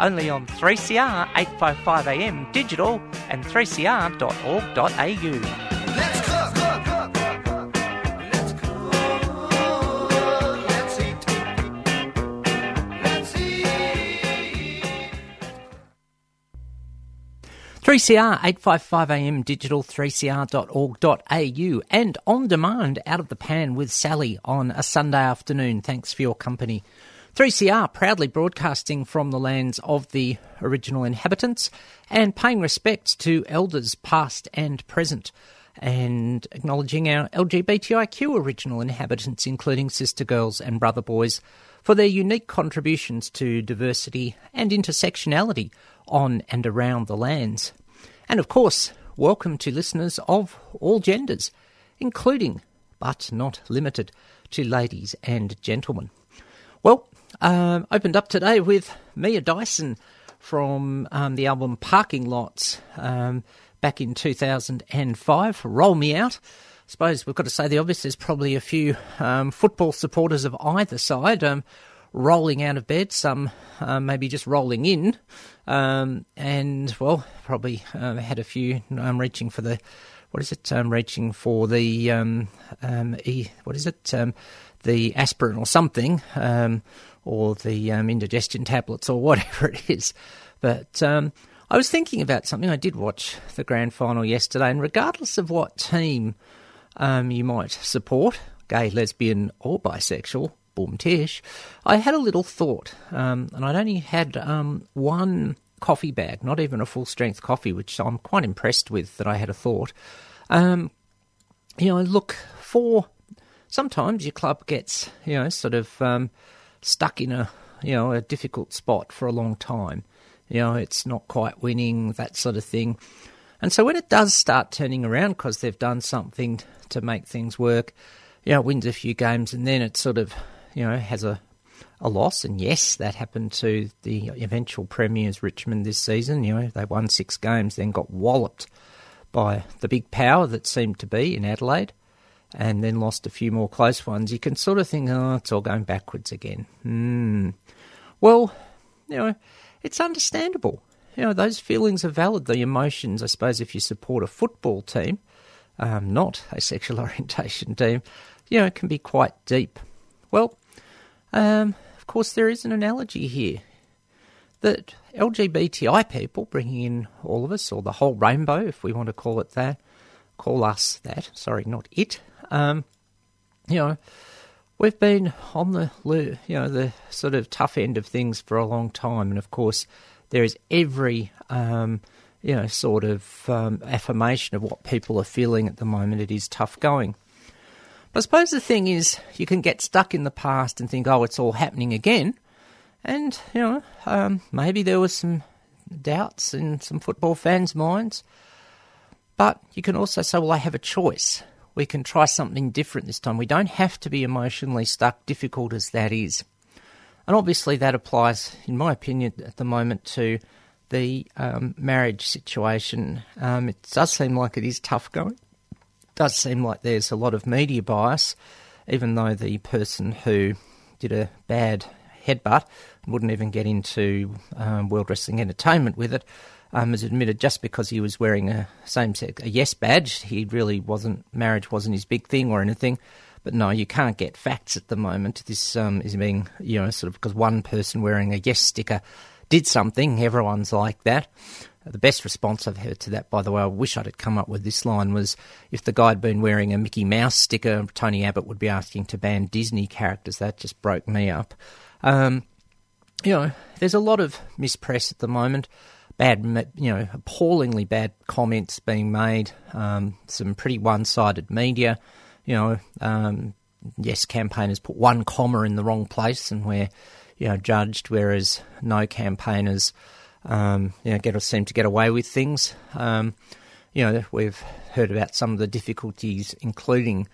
only on 3CR 855am digital and 3cr.org.au. Let's cook. cook, cook, cook, cook. Let's cook. Let's eat. Let's eat. 3CR 855am digital 3cr.org.au and on demand out of the pan with Sally on a Sunday afternoon. Thanks for your company. 3CR proudly broadcasting from the lands of the original inhabitants and paying respects to elders past and present and acknowledging our LGBTIQ original inhabitants, including sister girls and brother boys, for their unique contributions to diversity and intersectionality on and around the lands. And of course, welcome to listeners of all genders, including, but not limited, to ladies and gentlemen. Well, um, opened up today with Mia Dyson from um, the album Parking Lots um, back in 2005. Roll Me Out. I suppose we've got to say the obvious. There's probably a few um, football supporters of either side um, rolling out of bed, some um, maybe just rolling in, and well, probably had a few reaching for the what is it? Um, reaching for the um, um, e, what is it? The aspirin or something, or the um, indigestion tablets or whatever it is. But um, I was thinking about something. I did watch the grand final yesterday, and regardless of what team um, you might support, gay, lesbian, or bisexual, boom tish, I had a little thought, um, and I'd only had um, one coffee bag, not even a full strength coffee, which I'm quite impressed with that I had a thought. Um, you know, look for sometimes your club gets, you know, sort of stuck in a, you know, a difficult spot for a long time. You know, it's not quite winning, that sort of thing. And so when it does start turning around because they've done something to make things work, you know, it wins a few games and then it sort of, you know, has a, a loss. And yes, that happened to the eventual premiers, Richmond, this season. You know, they won six games, then got walloped by the big power that seemed to be in Adelaide and then lost a few more close ones, you can sort of think, oh, it's all going backwards again. Hmm. Well, you know, it's understandable. You know, those feelings are valid. The emotions, I suppose, if you support a football team, um, not a sexual orientation team, you know, can be quite deep. Well, um, of course, there is an analogy here that LGBTI people, bringing in all of us, or the whole rainbow, if we want to call it that, call us that, sorry, not it, um, you know, we've been on the you know the sort of tough end of things for a long time, and of course, there is every um, you know sort of um, affirmation of what people are feeling at the moment. It is tough going. But I suppose the thing is, you can get stuck in the past and think, oh, it's all happening again. And, you know, um, maybe there was some doubts in some football fans' minds. But you can also say, well, I have a choice. We can try something different this time. We don't have to be emotionally stuck, difficult as that is. And obviously, that applies, in my opinion, at the moment to the um, marriage situation. Um, it does seem like it is tough going. It does seem like there's a lot of media bias, even though the person who did a bad headbutt wouldn't even get into um, World Wrestling Entertainment with it um, has admitted just because he was wearing a same sex a yes badge, he really wasn't marriage wasn't his big thing or anything. But no, you can't get facts at the moment. This um, is being you know sort of because one person wearing a yes sticker did something. Everyone's like that. The best response I've heard to that, by the way, I wish I'd come up with this line was if the guy had been wearing a Mickey Mouse sticker, Tony Abbott would be asking to ban Disney characters. That just broke me up. Um, you know, there's a lot of mispress at the moment bad, you know, appallingly bad comments being made, um, some pretty one sided media. You know, um, yes, campaigners put one comma in the wrong place and we're, you know, judged, whereas no campaigners um, you know, get seem to get away with things. Um, you know, we've heard about some of the difficulties, including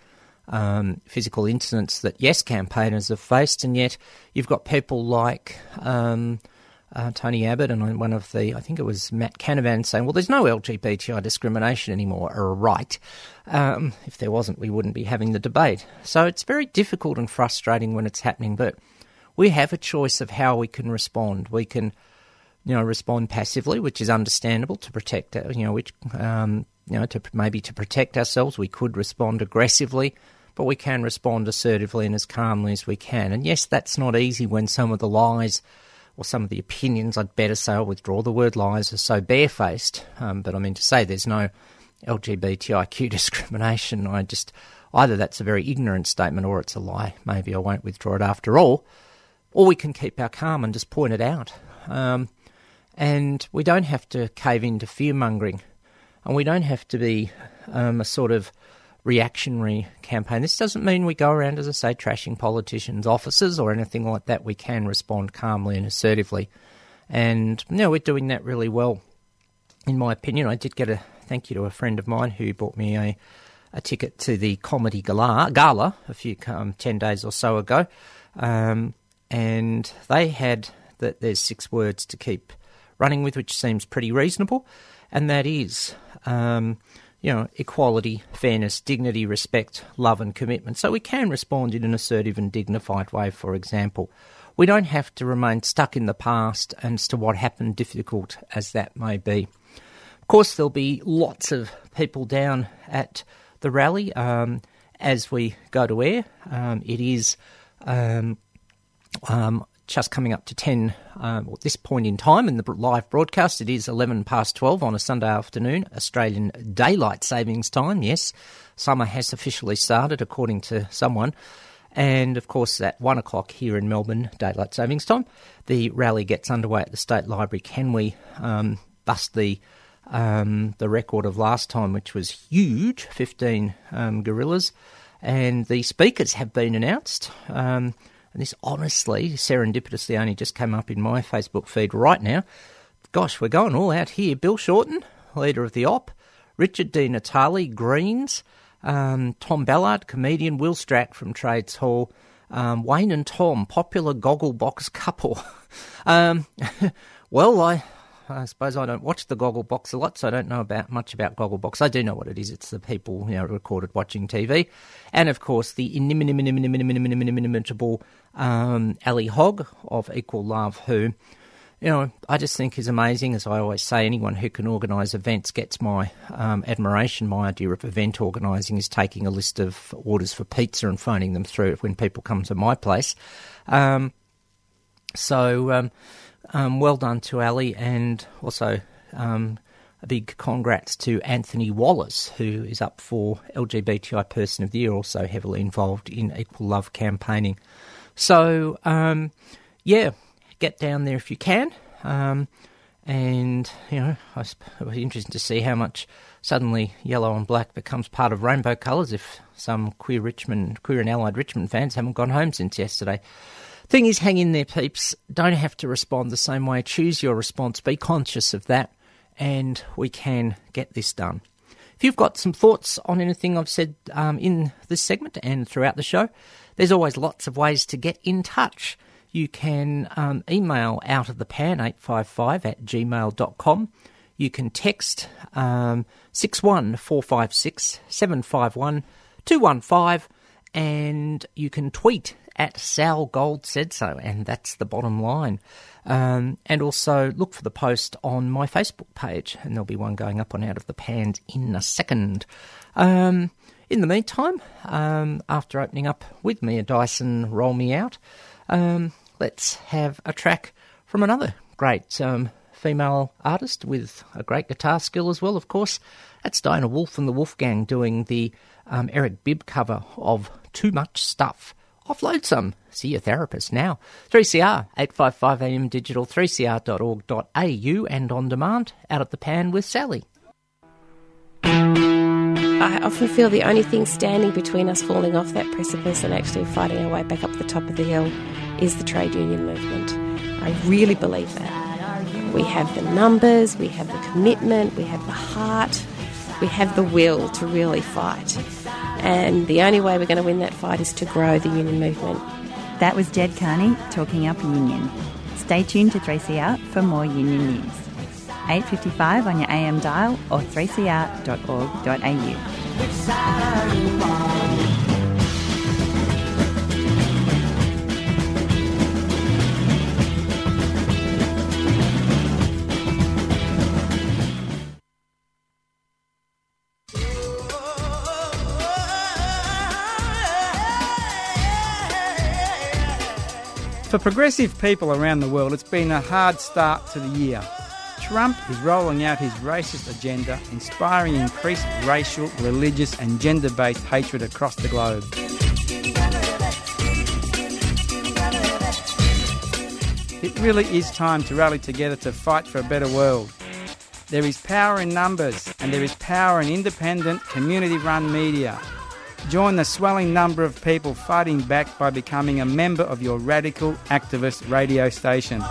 um, physical incidents that yes campaigners have faced, and yet you've got people like um, uh, Tony Abbott and one of the, I think it was Matt Canavan, saying, "Well, there's no LGBTI discrimination anymore, or a right. Um, if there wasn't, we wouldn't be having the debate." So it's very difficult and frustrating when it's happening, but we have a choice of how we can respond. We can you know, respond passively, which is understandable to protect, uh, you know, which, um, you know, to maybe to protect ourselves. We could respond aggressively, but we can respond assertively and as calmly as we can. And yes, that's not easy when some of the lies or some of the opinions, I'd better say, I'll withdraw the word lies, are so barefaced. Um, but I mean to say there's no LGBTIQ discrimination. I just, either that's a very ignorant statement or it's a lie. Maybe I won't withdraw it after all. Or we can keep our calm and just point it out. Um, and we don't have to cave into fear mongering, and we don't have to be um, a sort of reactionary campaign. This doesn't mean we go around, as I say, trashing politicians' offices or anything like that. We can respond calmly and assertively, and you know, we're doing that really well, in my opinion. I did get a thank you to a friend of mine who bought me a a ticket to the comedy gala, gala a few um, ten days or so ago, um, and they had that there's six words to keep running with, which seems pretty reasonable, and that is, um, you know, equality, fairness, dignity, respect, love, and commitment. So we can respond in an assertive and dignified way, for example. We don't have to remain stuck in the past as to what happened, difficult as that may be. Of course, there'll be lots of people down at the rally um, as we go to air. Um, it is um, um just coming up to 10 um, at this point in time in the live broadcast. It is 11 past 12 on a Sunday afternoon, Australian daylight savings time. Yes, summer has officially started, according to someone. And of course, at 1 o'clock here in Melbourne, daylight savings time, the rally gets underway at the State Library. Can we um, bust the um, the record of last time, which was huge 15 um, gorillas? And the speakers have been announced. And this honestly, serendipitously, only just came up in my Facebook feed right now. Gosh, we're going all out here. Bill Shorten, leader of the OP, Richard Di Natale, Greens, um, Tom Ballard, comedian, Wil Stracke from Trades Hall, um, Wayne and Tom, popular Gogglebox couple. um, well, I I suppose I don't watch the Gogglebox a lot, so I don't know about much about Gogglebox. I do know what it is. It's the people you know recorded watching TV, and of course the inimitable um, Ali Hogg of Equal Love, who you know I just think is amazing. As I always say, anyone who can organise events gets my um, admiration. My idea of event organising is taking a list of orders for pizza and phoning them through when people come to my place. Um, so um, well done to Ali, and also um, a big congrats to Anthony Wallace, who is up for LGBTI Person of the Year, also heavily involved in equal love campaigning. So, um, yeah, get down there if you can. Um, and, you know, it was interesting to see how much suddenly yellow and black becomes part of rainbow colours if some queer Richmond, queer and allied Richmond fans haven't gone home since yesterday. Thing is, hang in there, peeps. Don't have to respond the same way. Choose your response. Be conscious of that, and we can get this done. If you've got some thoughts on anything I've said um, in this segment and throughout the show, there's always lots of ways to get in touch. You can um, email out of the pan 855 at gmail.com. You can text um, 61456 751 215 and you can tweet at Sal Gold said so, and that's the bottom line. Um, and also look for the post on my Facebook page, and there'll be one going up on Out of the Pans in a second. Um, in the meantime, um, after opening up with Mia Dyson, Roll Me Out, um, let's have a track from another great um, female artist with a great guitar skill as well, of course. That's Diana Wolf and the Wolfgang doing the um, Eric Bibb cover of Too Much Stuff offload some. See your therapist now. 3CR, 855am digital, 3cr.org.au and on demand, out of the pan with Sally. I often feel the only thing standing between us falling off that precipice and actually fighting our way back up the top of the hill is the trade union movement. I really believe that. We have the numbers, we have the commitment, we have the heart, we have the will to really fight. And the only way we're going to win that fight is to grow the union movement. That was Ged Kearney talking up union. Stay tuned to 3CR for more union news. 8.55 on your AM dial or 3cr.org.au. For progressive people around the world, it's been a hard start to the year. Trump is rolling out his racist agenda, inspiring increased racial, religious, and gender based hatred across the globe. It really is time to rally together to fight for a better world. There is power in numbers, and there is power in independent, community run media. Join the swelling number of people fighting back by becoming a member of your radical activist radio station.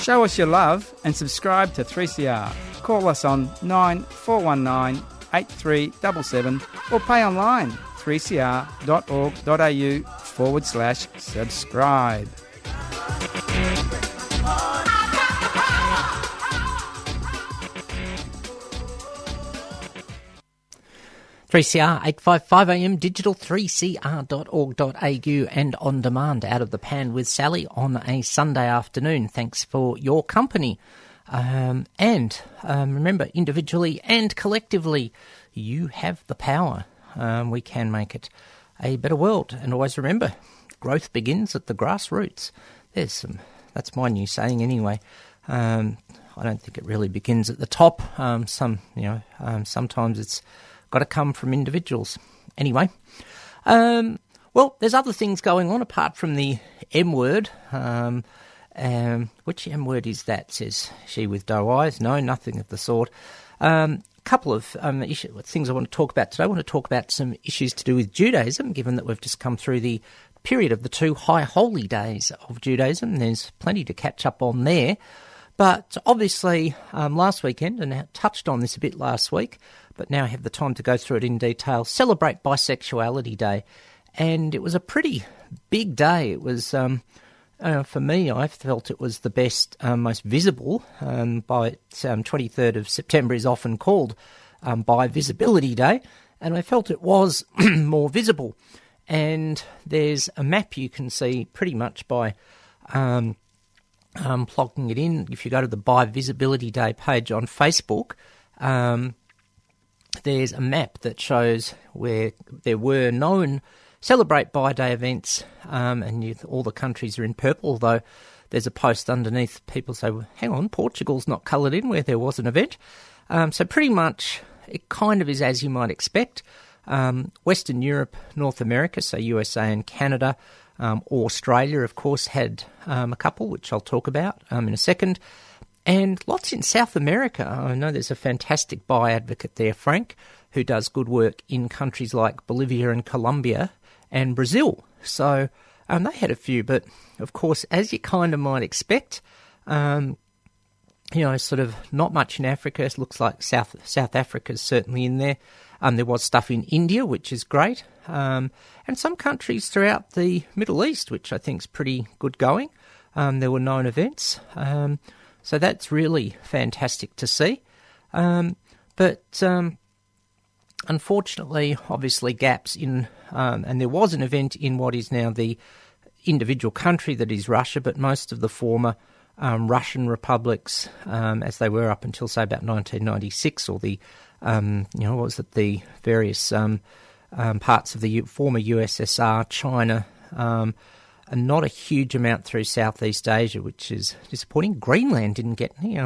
Show us your love and subscribe to 3CR. Call us on 9419 8377 or pay online 3cr.org.au forward slash subscribe. 3CR 855am digital 3cr.org.au and on demand out of the pan with Sally on a Sunday afternoon. Thanks for your company. Um, and um, remember, individually and collectively, you have the power. Um, we can make it a better world. And always remember, growth begins at the grassroots. There's some, that's my new saying anyway. Um, I don't think it really begins at the top. Um, some, you know, um, sometimes it's got to come from individuals. Anyway, um, well, there's other things going on apart from the M word. Um, um, which M word is that? Says she with doe eyes. No, nothing of the sort. Um, couple of um, issue, things I want to talk about today. I want to talk about some issues to do with Judaism, given that we've just come through the period of the two high holy days of Judaism. There's plenty to catch up on there. But obviously, um, last weekend, and I touched on this a bit last week, but now I have the time to go through it in detail. Celebrate Bisexuality Day, and it was a pretty big day. It was, um, uh, for me, I felt it was the best, um, most visible. Um, by um, 23rd of September is often called um, Bi Visibility Day, and I felt it was more visible. And there's a map you can see pretty much by um, plugging it in. If you go to the Bi Visibility Day page on Facebook, um, there's a map that shows where there were known Celebrate Bi Day events, um, and you, all the countries are in purple, though there's a post underneath. People say, well, hang on, Portugal's not coloured in where there was an event. Um, so pretty much it kind of is as you might expect. Um, Western Europe, North America, so USA and Canada, um, Australia, of course, had um, a couple, which I'll talk about um, in a second. And lots in South America. I know there's a fantastic bi advocate there, Frank, who does good work in countries like Bolivia and Colombia and Brazil. So um, they had a few, but of course, as you kind of might expect, um, you know, sort of not much in Africa. It looks like South South Africa's certainly in there. Um, there was stuff in India, which is great, um, and some countries throughout the Middle East, which I think is pretty good going. Um, there were known events, um, so that's really fantastic to see. Um, but um, unfortunately, obviously, gaps in, and there was an event in what is now the individual country that is Russia, but most of the former um, Russian republics, um, as they were up until say about 1996, or the um, you know what was it the various um, um, parts of the U- former USSR, China, and not a huge amount through Southeast Asia, which is disappointing. Greenland didn't get any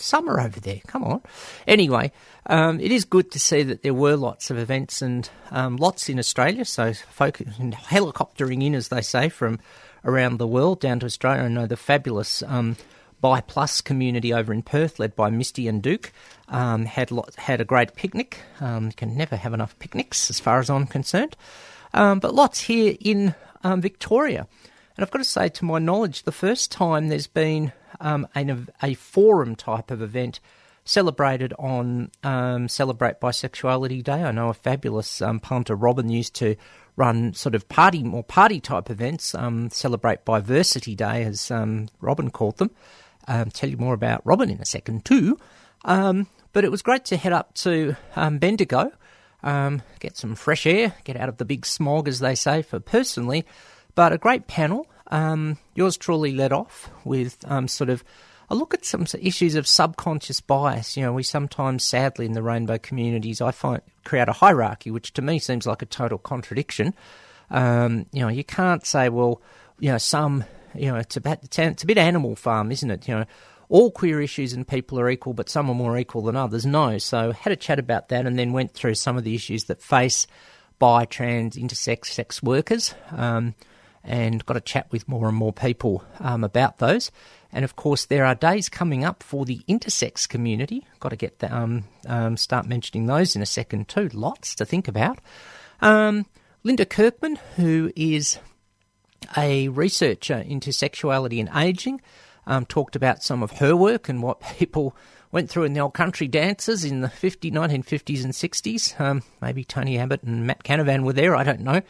summer over there. Come on. Anyway, um, it is good to see that there were lots of events and um, lots in Australia. So, folk helicoptering in, as they say, from around the world down to Australia. I know the fabulous um, Bi Plus community over in Perth, led by Misty and Duke, um, had lot, had a great picnic. Um, you can never have enough picnics, as far as I'm concerned. Um, but lots here in Victoria. And I've got to say, to my knowledge, the first time there's been um, an, a forum type of event celebrated on um, Celebrate Bisexuality Day. I know a fabulous um, punter, Robin, used to run sort of party, more party type events, um, Celebrate Diversity Day, as um, Robin called them. Um, tell you more about Robin in a second, too. Um, but it was great to head up to um, Bendigo, um, get some fresh air, get out of the big smog, as they say, for personally. But a great panel. Yours truly led off with sort of a look at some issues of subconscious bias. You know, we sometimes, sadly, in the rainbow communities, I find create a hierarchy, which to me seems like a total contradiction. Um, you know, you can't say, well, you know, some, you know, it's a bit, it's a bit animal farm, isn't it? You know, all queer issues and people are equal, but some are more equal than others. No. So had a chat about that and then went through some of the issues that face bi, trans, intersex sex workers. Um, and got a chat with more and more people um, about those. And of course, there are days coming up for the intersex community. Got to get the, um, um, start mentioning those in a second too. Lots to think about. Um, Linda Kirkman, who is a researcher into sexuality and aging, um, talked about some of her work and what people went through in the old country dances in the 50, 1950s and 60s. Um, maybe Tony Abbott and Matt Canavan were there, I don't know.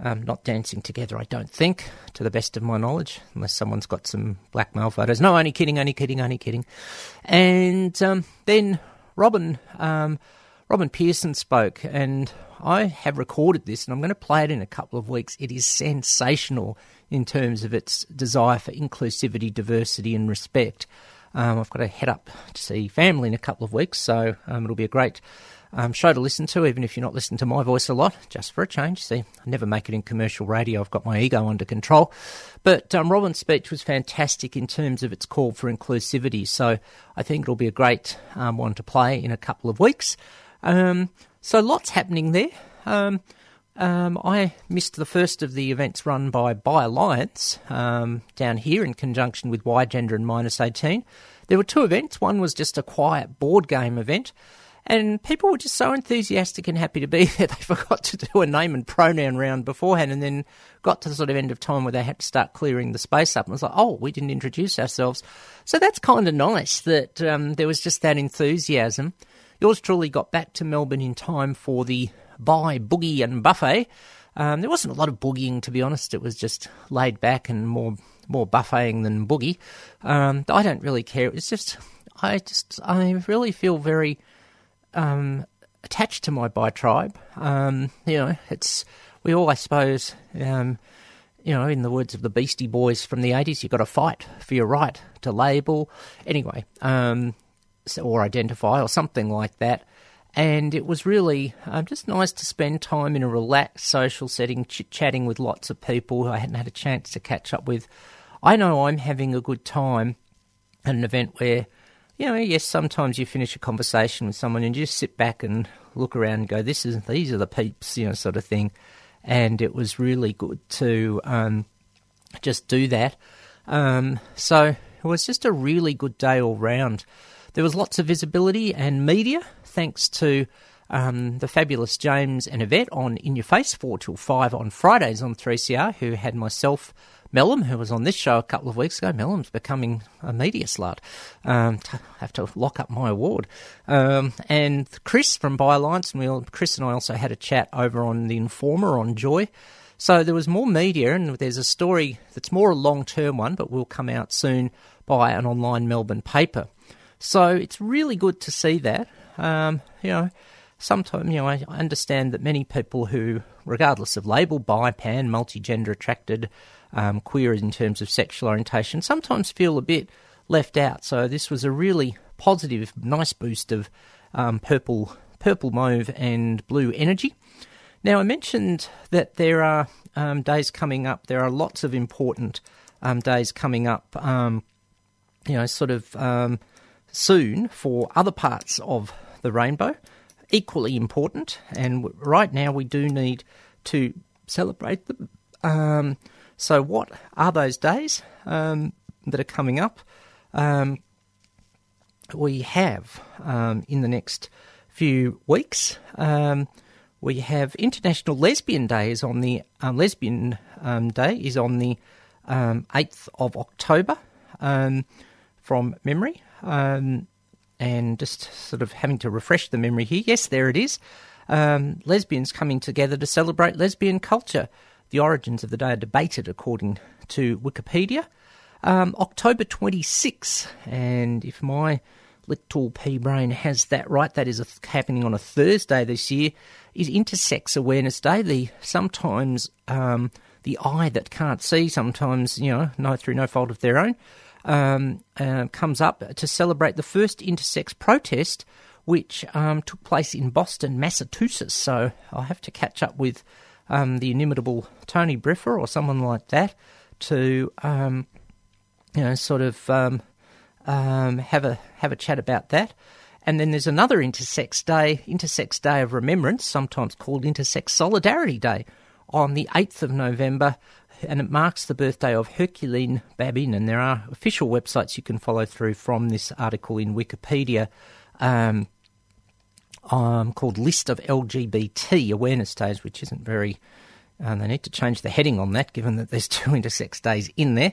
Um, not dancing together, I don't think, to the best of my knowledge, unless someone's got some blackmail photos. No, only kidding, only kidding, only kidding. And um, then Robin, um, Robin Pearson spoke, and I have recorded this, and I'm going to play it in a couple of weeks. It is sensational in terms of its desire for inclusivity, diversity, and respect. Um, I've got to head up to see family in a couple of weeks, so um, it'll be a great um, show to listen to, even if you're not listening to my voice a lot, just for a change. See, I never make it in commercial radio. I've got my ego under control. But um, Robin's speech was fantastic in terms of its call for inclusivity. So I think it'll be a great um, one to play in a couple of weeks. Um, so lots happening there. Um, um, I missed the first of the events run by Bi Alliance um, down here in conjunction with Ygender and Minus 18. There were two events. One was just a quiet board game event. And people were just so enthusiastic and happy to be there, they forgot to do a name and pronoun round beforehand and then got to the sort of end of time where they had to start clearing the space up. And was like, oh, we didn't introduce ourselves. So that's kind of nice that um, there was just that enthusiasm. Yours truly got back to Melbourne in time for the Bi, Boogie and Buffet. Um, there wasn't a lot of boogieing, to be honest. It was just laid back and more more buffeting than boogie. Um, I don't really care. It's just, I just, I really feel very um, attached to my bi tribe. Um, you know, it's we all, I suppose, um, you know, in the words of the Beastie Boys from the eighties, you've got to fight for your right to label, anyway, um, so, or identify, or something like that. And it was really um, just nice to spend time in a relaxed social setting, chit chatting with lots of people who I hadn't had a chance to catch up with. I know I'm having a good time at an event where you know, yes, sometimes you finish a conversation with someone and you just sit back and look around and go, "This is these are the peeps," you know, sort of thing. And it was really good to um, just do that. Um, so it was just a really good day all round. There was lots of visibility and media, thanks to um, the fabulous James and Yvette on In Your Face 4 till 5 on Fridays on 3CR, who had myself Mellum, who was on this show a couple of weeks ago. Mellum's becoming a media slut. Um, I have to lock up my award. Um, and Chris from Alliance, and we all, Chris and I also had a chat over on the Informer on Joy. So there was more media, and there's a story that's more a long term one, but will come out soon by an online Melbourne paper. So it's really good to see that. Um, you know, sometimes you know I understand that many people who, regardless of label, bi, pan, multi-gender attracted, um, queer in terms of sexual orientation, sometimes feel a bit left out. So this was a really positive, nice boost of um, purple, purple, mauve, and blue energy. Now I mentioned that there are um, days coming up. There are lots of important um, days coming up. Um, you know, sort of um, soon for other parts of the rainbow, equally important. And right now we do need to celebrate them. So, what are those days um, that are coming up? Um, we have um, in the next few weeks. Um, we have International Lesbian Day is on the uh, Lesbian Day is on the um, 8th of October from memory. And just sort of having to refresh the memory here. Yes, there it is. Um, lesbians coming together to celebrate lesbian culture. The origins of the day are debated according to Wikipedia. Um, October 26, and if my little pea brain has that right, that is happening on a Thursday this year, is Intersex Awareness Day. The sometimes um, the eye that can't see, sometimes you know, no through no fault of their own, um, uh, comes up to celebrate the first intersex protest, which um, took place in Boston, Massachusetts. So I'll have to catch up with um, the inimitable Tony Briffa or someone like that to, um, you know, sort of um, um, have a have a chat about that. And then there's another Intersex Day, Intersex Day of Remembrance, sometimes called Intersex Solidarity Day, on the 8th of November, and it marks the birthday of Herculine Barbin. And there are official websites you can follow through from this article in Wikipedia. Um, um, called List of LGBT Awareness Days, which isn't very. Um, they need to change the heading on that, given that there's two intersex days in there.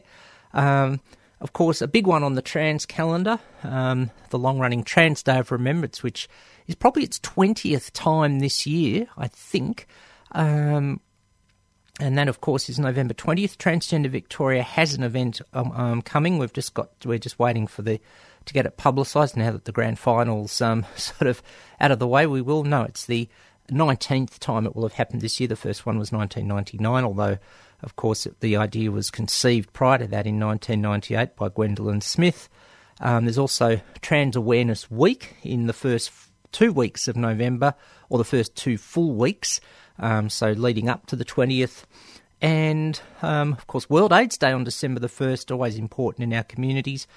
Um, of course, a big one on the trans calendar, um, the long running Trans Day of Remembrance, which is probably its 20th time this year, I think. Um, and that, of course, is November 20th. Transgender Victoria has an event um, um, coming. We've just got, we're just waiting for the to get it publicised now that the grand finals um, sort of out of the way. We will know it's the 19th time it will have happened this year. The first one was 1999, although, of course, the idea was conceived prior to that in 1998 by Gwendolyn Smith. Um, there's also Trans Awareness Week in the first two weeks of November, or the first two full weeks, um, so leading up to the 20th. And, um, of course, World AIDS Day on December the 1st, always important in our communities.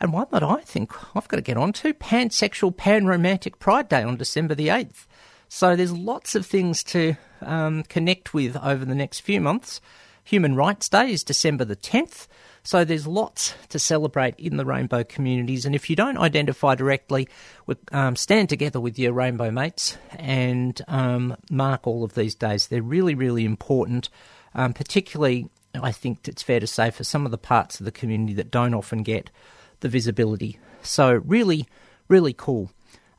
And one that I think I've got to get onto Pansexual Pan Romantic Pride Day on December the 8th. So there's lots of things to um, connect with over the next few months. Human Rights Day is December the 10th. So there's lots to celebrate in the rainbow communities. And if you don't identify directly, um, stand together with your rainbow mates and um, mark all of these days. They're really, really important, um, particularly, I think it's fair to say, for some of the parts of the community that don't often get the visibility. So really, really cool.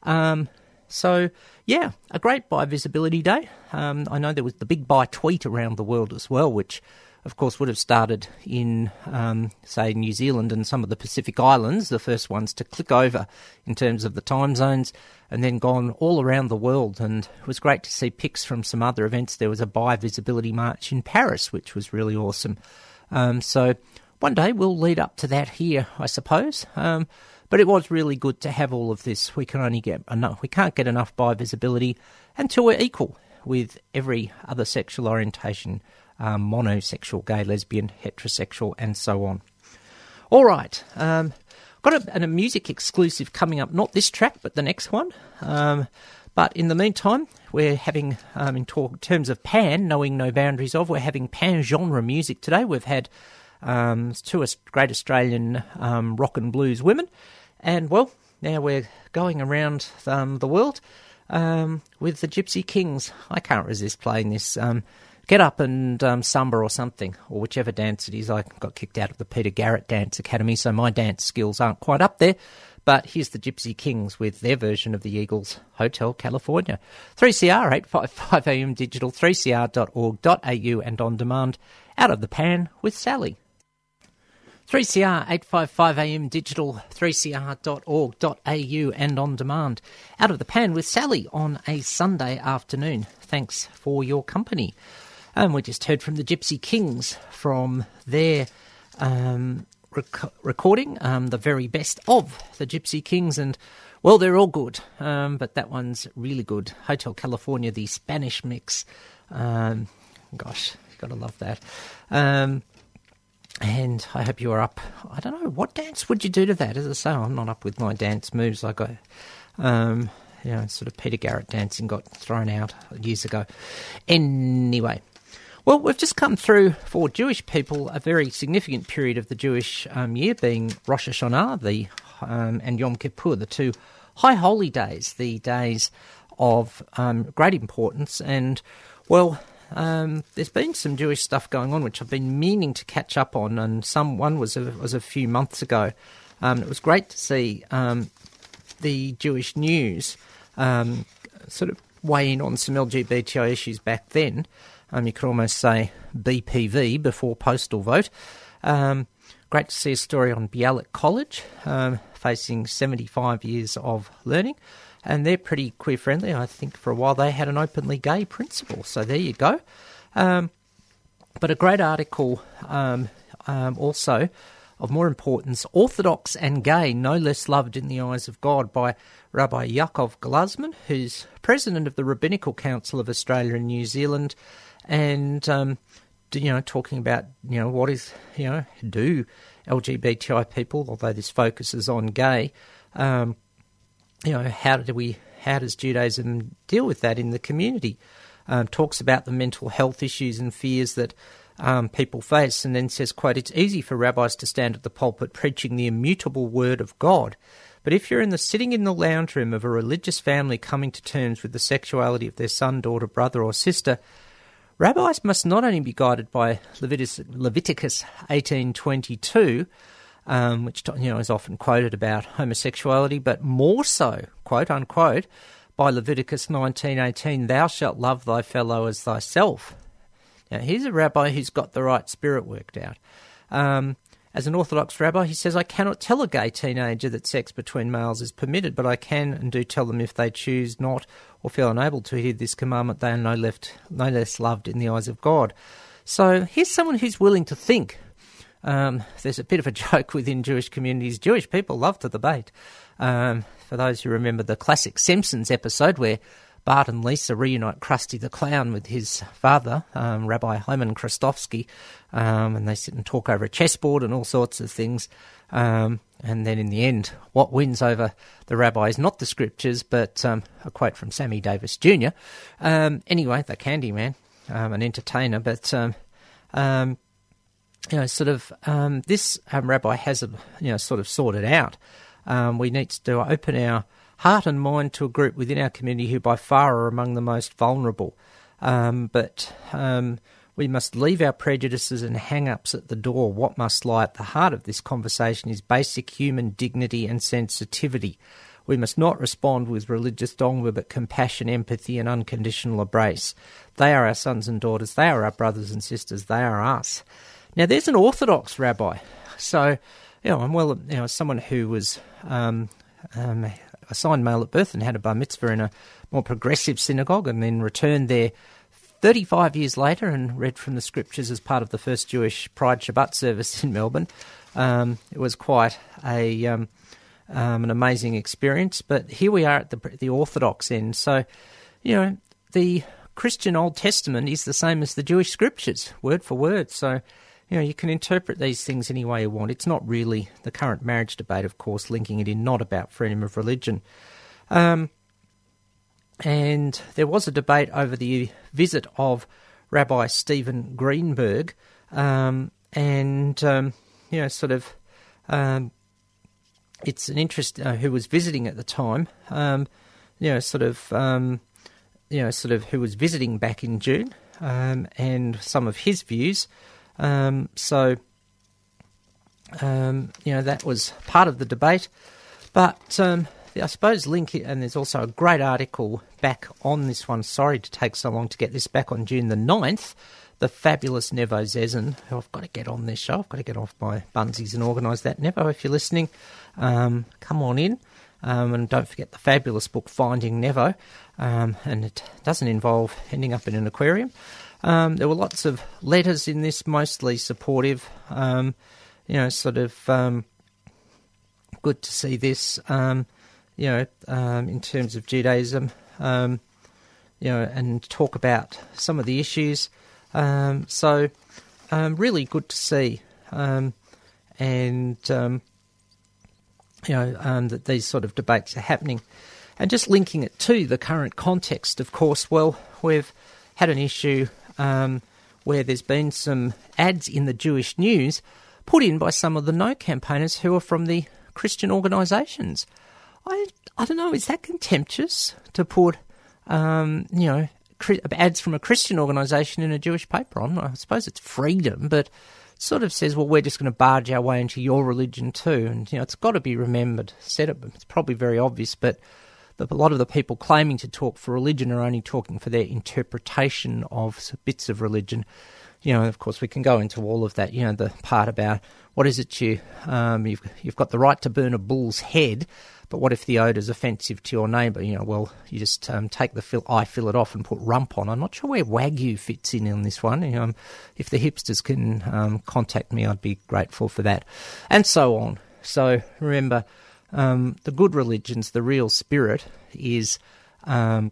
Um, so yeah, a great Bi Visibility Day. Um, I know there was the big Bi tweet around the world as well, which of course would have started in um, say New Zealand and some of the Pacific Islands, the first ones to click over in terms of the time zones, and then gone all around the world. And it was great to see pics from some other events. There was a Bi Visibility March in Paris, which was really awesome. Um, so one day we'll lead up to that here, I suppose. Um, but it was really good to have all of this. We can only get enough. We can't get enough bi visibility until we're equal with every other sexual orientation, um, monosexual, gay, lesbian, heterosexual, and so on. All right. Um, got a, a, music exclusive coming up. Not this track, but the next one. Um, but in the meantime, we're having, um, in talk, terms of pan, knowing no boundaries of, we're having pan genre music today. We've had um, two great Australian um, rock and blues women. And well, now we're going around um, the world um, with the Gypsy Kings. I can't resist playing this. Um, Get up and um, samba or something, or whichever dance it is. I got kicked out of the Peter Garrett Dance Academy, so my dance skills aren't quite up there. But here's the Gypsy Kings with their version of the Eagles Hotel California. 3CR 855 AM digital, 3cr.org.au and on demand. Out of the pan with Sally. 3CR 855 AM digital 3cr.org.au and on demand. Out of the pan with Sally on a Sunday afternoon. Thanks for your company. And we just heard from the Gypsy Kings from their um, rec- recording, um, the very best of the Gypsy Kings. And well, they're all good, um, but that one's really good. Hotel California, the Spanish mix. Um, gosh, you've gotta love that. And I hope you are up. I don't know what dance would you do to that. As I say, I'm not up with my dance moves. I got, um, you know, sort of Peter Garrett dancing got thrown out years ago. Anyway, well, we've just come through for Jewish people a very significant period of the Jewish um, year, being Rosh Hashanah, the um, and Yom Kippur, the two high holy days, the days of um, great importance. And well, um, there's been some Jewish stuff going on which I've been meaning to catch up on, and some one was a, was a few months ago. Um, it was great to see um, the Jewish news um, sort of weigh in on some LGBTI issues back then. Um, you could almost say BPV before postal vote. Great to see a story on Bialik College facing 75 years of learning. And they're pretty queer friendly. I think for a while they had an openly gay principal. So there you go. Um, but a great article um, um, also of more importance Orthodox and Gay, No Less Loved in the Eyes of God by Rabbi Yaakov Glasman, who's president of the Rabbinical Council of Australia and New Zealand, and um, you know talking about you know what is you know do LGBTI people, although this focuses on gay, um, you know how do we how does Judaism deal with that in the community? Um, talks about the mental health issues and fears that um, people face, and then says, "quote It's easy for rabbis to stand at the pulpit preaching the immutable word of God." But if you're in the sitting in the lounge room of a religious family coming to terms with the sexuality of their son, daughter, brother, or sister, rabbis must not only be guided by Leviticus, Leviticus 18:22, um, which you know is often quoted about homosexuality, but more so, quote unquote, by Leviticus 19:18, "Thou shalt love thy fellow as thyself." Now, here's a rabbi who's got the right spirit worked out. Um, as an Orthodox rabbi, he says, I cannot tell a gay teenager that sex between males is permitted, but I can and do tell them if they choose not or feel unable to hear this commandment, they are no, left, no less loved in the eyes of God. So here's someone who's willing to think. Um, there's a bit of a joke within Jewish communities. Jewish people love to debate. Um, for those who remember the classic Simpsons episode where Bart and Lisa reunite Krusty the Clown with his father, um, Rabbi Hyman Krustofsky, um, and they sit and talk over a chessboard and all sorts of things. Um, and then in the end, what wins over the rabbi is not the scriptures, but um, a quote from Sammy Davis Jr. Anyway, the candy man, um, an entertainer, but you know, sort of um, this um, rabbi has, a, you know, sort of sorted out. Um, we need to open our heart and mind to a group within our community who by far are among the most vulnerable. Um, but um, we must leave our prejudices and hang ups at the door. What must lie at the heart of this conversation is basic human dignity and sensitivity. We must not respond with religious dogma, but compassion, empathy, and unconditional embrace. They are our sons and daughters. They are our brothers and sisters. They are us. Now, there's an Orthodox rabbi. So, you know, I'm well, you know, someone who was um, um, assigned male at birth and had a bar mitzvah in a more progressive synagogue and then returned there 35 years later and read from the scriptures as part of the first Jewish Pride Shabbat service in Melbourne. Um, it was quite a um, um, an amazing experience. But here we are at the the Orthodox end. So, you know, the Christian Old Testament is the same as the Jewish scriptures, word for word. So, you know, you can interpret these things any way you want. It's not really the current marriage debate, of course, linking it in, not about freedom of religion. Um, and there was a debate over the visit of Rabbi Steven Greenberg, um, and um, you know, sort of, um, it's an interest uh, who was visiting at the time. Um, you know, sort of, um, you know, sort of who was visiting back in June, um, and some of his views. Um, so, um, you know, that was part of the debate. But um, I suppose link, and there's also a great article back on this one. Sorry to take so long to get this back on June the 9th. The fabulous Nevo Zisin, who I've got to get on this show. I've got to get off my bunsies and organise that. Nevo, if you're listening, um, come on in. Um, and don't forget the fabulous book Finding Nevo. Um, and it doesn't involve ending up in an aquarium. Um, there were lots of letters in this, mostly supportive. Um, you know, sort of um, good to see this. Um, you know, um, in terms of Judaism. Um, you know, and talk about some of the issues. So, really good to see. And, you know, that these sort of debates are happening. And just linking it to the current context, of course, well, we've had an issue um, where there's been some ads in the Jewish news put in by some of the no campaigners who are from the Christian organisations. I, I don't know, is that contemptuous to put, um, you know, ads from a Christian organisation in a Jewish paper. I'm I suppose it's freedom, but it sort of says, well, we're just going to barge our way into your religion too. And, you know, it's got to be remembered. Said it, it's probably very obvious, but a lot of the people claiming to talk for religion are only talking for their interpretation of bits of religion. You know, of course, we can go into all of that. You know, the part about what is it you um, you've you've got the right to burn a bull's head, but what if the odour's offensive to your neighbour? You know, well, you just um, take the I fill, it off and put rump on. I'm not sure where wagyu fits in on this one. You know, um, if the hipsters can um, contact me, I'd be grateful for that, and so on. So remember, um, the good religions, the real spirit is, um,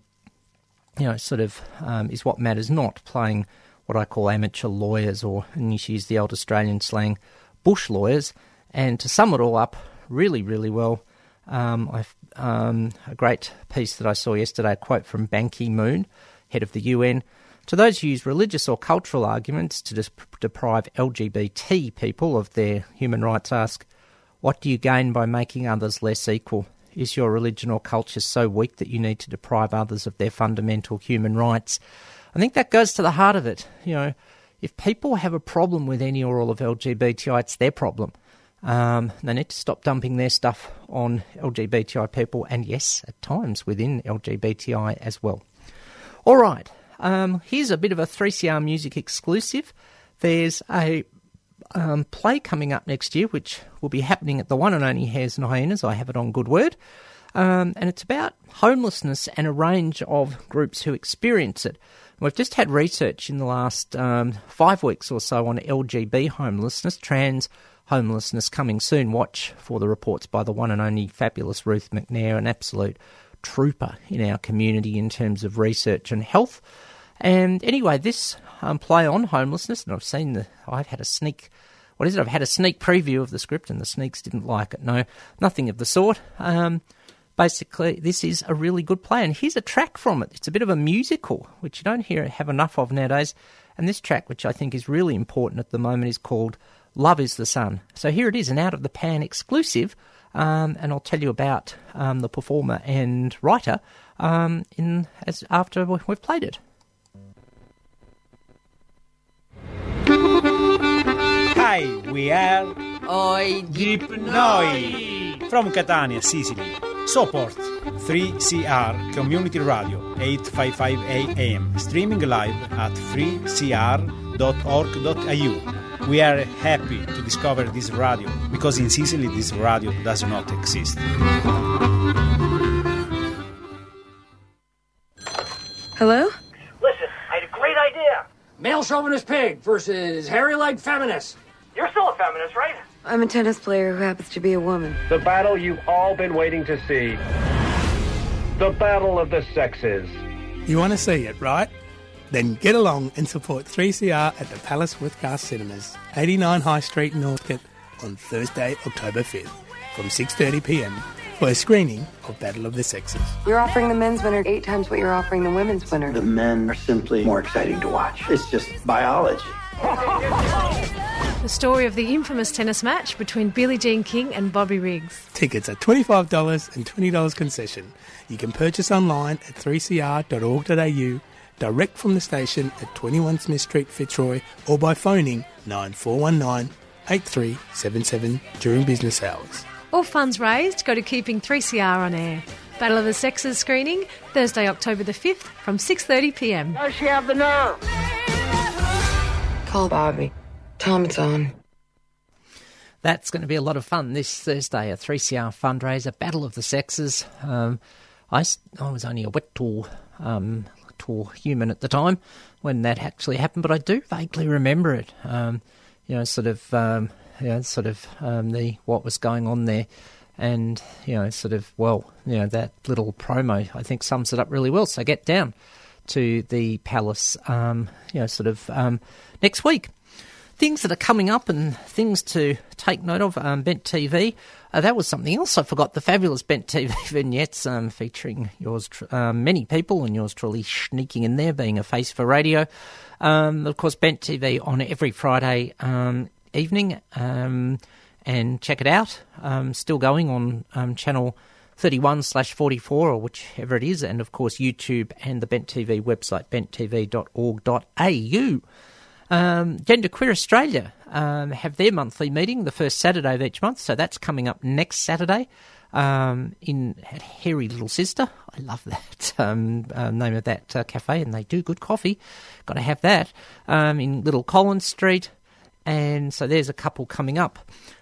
you know, sort of um, is what matters, not playing what I call amateur lawyers, or and you use the old Australian slang, bush lawyers. And to sum it all up, really, really well, um, I've um, a great piece that I saw yesterday, a quote from Ban Ki Moon, head of the UN. To those who use religious or cultural arguments to deprive LGBT people of their human rights, ask, what do you gain by making others less equal? Is your religion or culture so weak that you need to deprive others of their fundamental human rights? I think that goes to the heart of it. You know, if people have a problem with any or all of LGBTI, it's their problem. Um, they need to stop dumping their stuff on LGBTI people, and yes, at times within LGBTI as well. All right, um, here's a bit of a 3CR music exclusive. There's a um, play coming up next year, which will be happening at the one and only Hares and Hyenas. I have it on good word. Um, and it's about homelessness and a range of groups who experience it. We've just had research in the last um, five weeks or so on LGB homelessness, trans homelessness coming soon. Watch for the reports by the one and only fabulous Ruth McNair, an absolute trooper in our community in terms of research and health. And anyway, this um, play on homelessness, and I've seen the, I've had a sneak, what is it? I've had a sneak preview of the script, and the sneaks didn't like it. No, nothing of the sort. Um, basically, this is a really good play, and here's a track from it. It's a bit of a musical, which you don't hear have enough of nowadays. And this track, which I think is really important at the moment, is called "Love Is the Sun." So here it is, an out of the pan exclusive, um, and I'll tell you about um, the performer and writer um, in as after we've played it. Hi, we are Oi, Dipnoi from Catania, Sicily. Support 3CR Community Radio 855 AM streaming live at 3cr.org.au. We are happy to discover this radio because in Sicily this radio does not exist. Hello? Listen, I had a great idea. male chauvinist pig versus hairy-legged feminist. You're still a feminist, right? I'm a tennis player who happens to be a woman. The battle you've all been waiting to see. The battle of the sexes. You want to see it, right? Then get along and support 3CR at the Palace Westgarth Cinemas, 89 High Street, Northcote, on Thursday, October 5th, from 6.30pm for a screening of Battle of the Sexes. You're offering the men's winner eight times what you're offering the women's winner. The men are simply more exciting to watch. It's just biology. The story of the infamous tennis match between Billie Jean King and Bobby Riggs. Tickets are $25 and $20 concession. You can purchase online at 3cr.org.au, direct from the station at 21 Smith Street, Fitzroy, or by phoning 9419 8377 during business hours. All funds raised go to keeping 3CR on air. Battle of the Sexes screening Thursday, October the 5th from 6.30pm. Does she have the nerve? Call Bobby. Him it's on. That's going to be a lot of fun this Thursday, a 3CR fundraiser, Battle of the Sexes. Um, I, I was only a wet tool, um, tool human at the time when that actually happened, but I do vaguely remember it. Um, you know, sort of, um, you know, sort of um, the what was going on there, and you know, sort of, well, you know, that little promo I think sums it up really well. So get down to the palace, um, you know, sort of um, next week things that are coming up and things to take note of. Um, Bent TV, uh, that was something else I forgot. The fabulous Bent TV vignettes um, featuring yours, um, many people, and yours truly sneaking in there, being a face for radio. Um, of course, Bent TV on every Friday um, evening, and check it out. Still going on channel 31 slash 44 or whichever it is, and of course YouTube and the Bent TV website, benttv.org.au. Um, Gender Queer Australia um, have their monthly meeting the first Saturday of each month, so that's coming up next Saturday um, in at Hairy Little Sister. I love that um, uh, name of that uh, cafe, and they do good coffee. Got to have that um, in Little Collins Street, and so there's a couple coming up.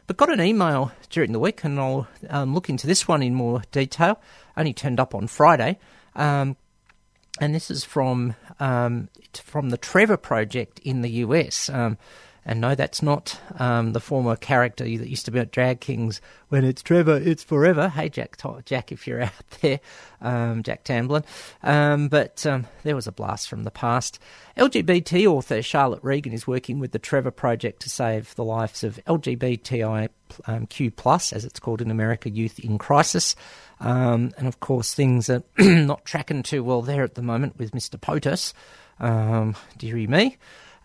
But got an email during the week, and I'll um, look into this one in more detail. Only turned up on Friday. Um, and this is from um, from the Trevor Project in the US. Um, and no, that's not um, the former character that used to be at Drag Kings. When it's Trevor, it's forever. Hey, Jack, Jack, if you're out there, um, Jack Tamblyn. Um, but um, there was a blast from the past. LGBT author Charlotte Reagan is working with the Trevor Project to save the lives of LGBTIQ plus, as it's called in America, youth in crisis. Um, and of course, things are not tracking too well there at the moment with Mr. POTUS. Um, dearie me.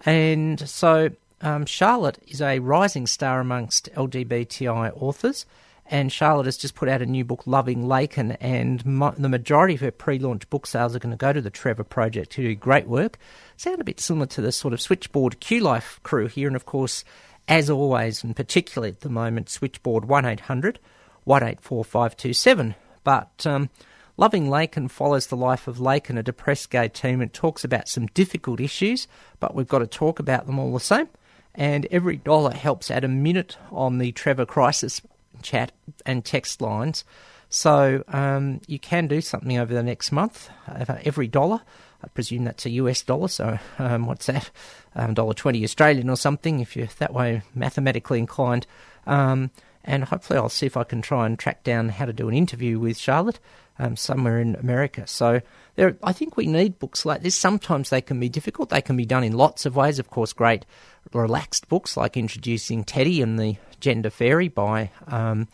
And so um, Charlotte is a rising star amongst LGBTI authors, and Charlotte has just put out a new book, Loving Laken, and mo- the majority of her pre-launch book sales are going to go to the Trevor Project, who do great work. Sound a bit similar to the sort of Switchboard Q Life crew here, and of course, as always, and particularly at the moment, Switchboard one 184527 But um, Loving Laken follows the life of Laken, a depressed gay teen, and talks about some difficult issues, but we've got to talk about them all the same and every dollar helps add a minute on the Trevor Crisis chat and text lines. So um, you can do something over the next month. Every dollar, I presume that's a US dollar. So um, what's that? Um, dollar twenty Australian or something. If you're that way mathematically inclined. And hopefully, I'll see if I can try and track down how to do an interview with Charlotte um, somewhere in America. So there, I think we need books like this. Sometimes they can be difficult. They can be done in lots of ways. Of course, great relaxed books like Introducing Teddy and the Gender Fairy by um,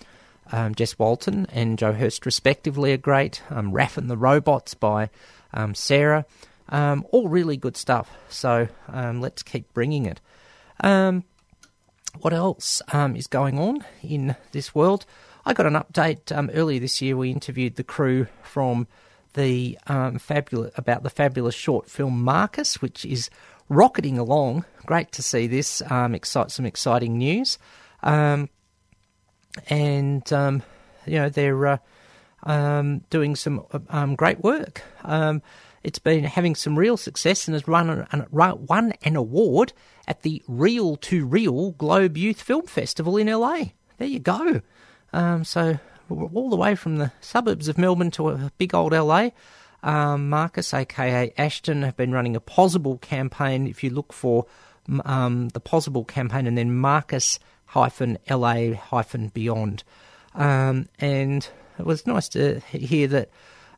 um, Jess Walton and Jo Hirst, respectively, are great. Um, Raph and the Robots by um, Sarah. Um, all really good stuff. So um, let's keep bringing it. Um, what else is going on in this world? I got an update earlier this year. We interviewed the crew from the fabulous about the fabulous short film Marcus, which is rocketing along. Great to see this. Um, excite some exciting news, um, and um, you know they're uh, um, doing some um, great work. Um, it's been having some real success and has run an, won an award at the Real to Real Globe Youth Film Festival in LA. There you go. so all the way from the suburbs of Melbourne to a big old LA. Um, Marcus, aka Ashton, have been running a Pozible campaign. If you look for um, the Pozible campaign and then Marcus hyphen LA hyphen beyond. Um, and it was nice to hear that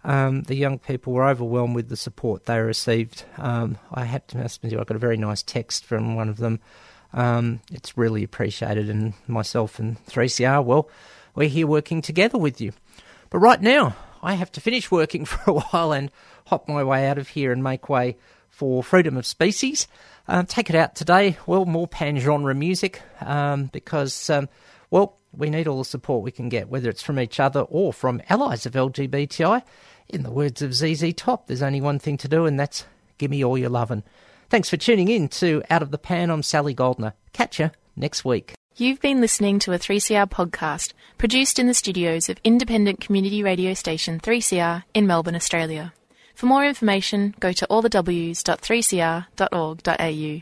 um, the young people were overwhelmed with the support they received. Um, I had to you, I got a very nice text from one of them. Um, it's really appreciated, and myself and 3CR, well, we're here working together with you. But right now, I have to finish working for a while and hop my way out of here and make way for Freedom of Species. Um, take it out today. Well, more pan genre music um, because, um, well, we need all the support we can get, whether it's from each other or from allies of LGBTI. In the words of ZZ Top, there's only one thing to do, and that's give me all your lovin'. Thanks for tuning in to Out of the Pan. I'm Sally Goldner. Catch you next week. You've been listening to a 3CR podcast produced in the studios of independent community radio station 3CR in Melbourne, Australia. For more information, go to allthews.3cr.org.au.